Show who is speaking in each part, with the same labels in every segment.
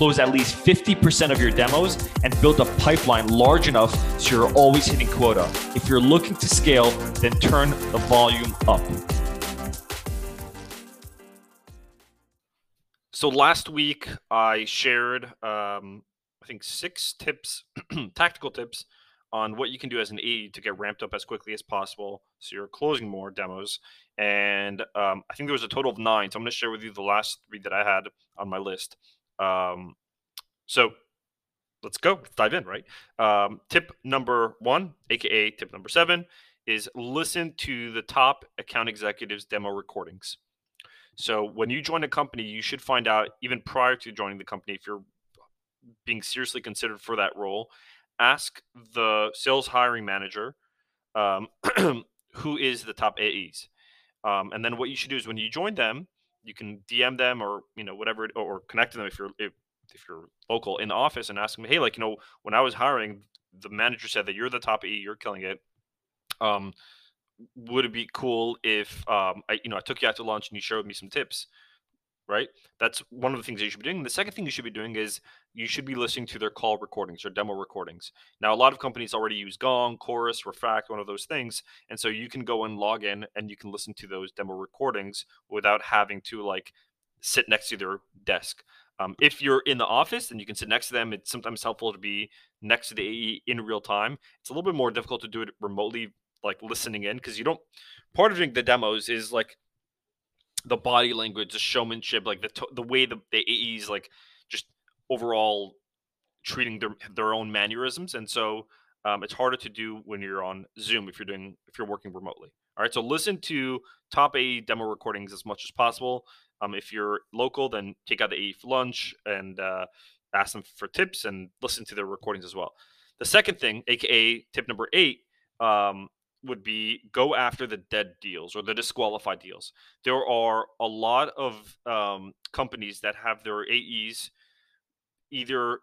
Speaker 1: close at least 50% of your demos, and build a pipeline large enough so you're always hitting quota. If you're looking to scale, then turn the volume up. So last week I shared, um, I think, six tips, tactical tips on what you can do as an AE to get ramped up as quickly as possible, so you're closing more demos. And um, I think there was a total of nine. So I'm going to share with you the last three that I had on my list. Um, so let's go. Dive in. Right. Um, tip number one, aka tip number seven, is listen to the top account executives' demo recordings. So when you join a company, you should find out even prior to joining the company if you're being seriously considered for that role. Ask the sales hiring manager um, who is the top AEs, um, and then what you should do is when you join them, you can DM them or you know whatever or connect to them if you're if, if you're local in the office and ask them, hey, like you know when I was hiring, the manager said that you're the top AE, you're killing it. Um, would it be cool if um, I, you know, I took you out to lunch and you showed me some tips, right? That's one of the things you should be doing. The second thing you should be doing is you should be listening to their call recordings or demo recordings. Now, a lot of companies already use Gong, Chorus, Refract, one of those things, and so you can go and log in and you can listen to those demo recordings without having to like sit next to their desk. Um, if you're in the office and you can sit next to them, it's sometimes helpful to be next to the AE in real time. It's a little bit more difficult to do it remotely like listening in because you don't part of doing the demos is like the body language, the showmanship, like the the way the, the AEs like just overall treating their their own mannerisms, and so um, it's harder to do when you're on Zoom if you're doing if you're working remotely. All right, so listen to top AE demo recordings as much as possible. Um, if you're local, then take out the AE for lunch and uh, ask them for tips and listen to their recordings as well. The second thing, aka tip number eight, um, would be go after the dead deals or the disqualified deals. There are a lot of um, companies that have their AEs either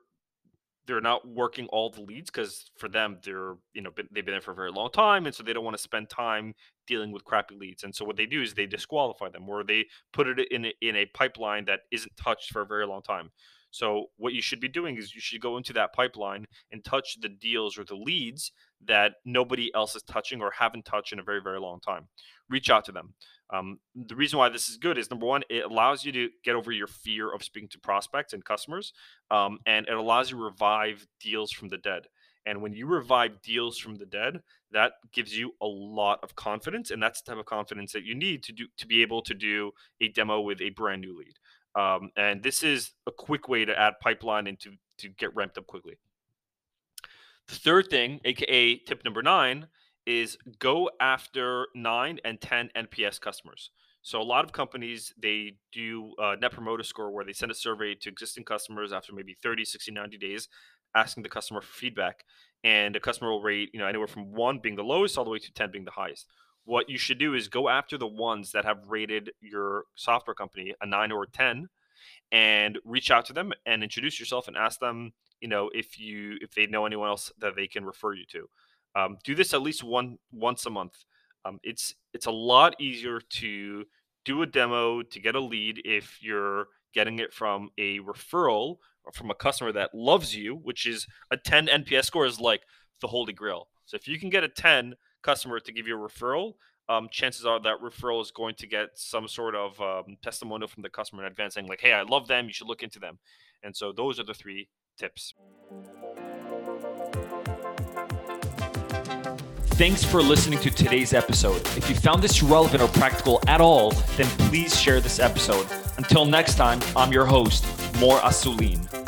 Speaker 1: they're not working all the leads because for them they're you know been, they've been there for a very long time and so they don't want to spend time dealing with crappy leads and so what they do is they disqualify them or they put it in a, in a pipeline that isn't touched for a very long time so what you should be doing is you should go into that pipeline and touch the deals or the leads that nobody else is touching or haven't touched in a very very long time. Reach out to them. Um, the reason why this is good is number one, it allows you to get over your fear of speaking to prospects and customers, um, and it allows you to revive deals from the dead. And when you revive deals from the dead, that gives you a lot of confidence, and that's the type of confidence that you need to do to be able to do a demo with a brand new lead. Um, and this is a quick way to add pipeline and to, to get ramped up quickly. The third thing, aka tip number nine, is go after nine and 10 NPS customers. So a lot of companies they do a net promoter score where they send a survey to existing customers after maybe 30, 60, 90 days, asking the customer for feedback. And the customer will rate, you know, anywhere from one being the lowest all the way to 10 being the highest. What you should do is go after the ones that have rated your software company a nine or a 10 and reach out to them and introduce yourself and ask them, you know, if you if they know anyone else that they can refer you to. Um, do this at least one once a month. Um, it's it's a lot easier to do a demo to get a lead if you're getting it from a referral or from a customer that loves you, which is a 10 NPS score is like the holy grail. So if you can get a 10 customer to give you a referral, um, chances are that referral is going to get some sort of um, testimonial from the customer in advance saying like, "Hey, I love them. You should look into them." And so those are the three tips. Thanks for listening to today's episode. If you found this relevant or practical at all, then please share this episode. Until next time, I'm your host, Mor Asulin.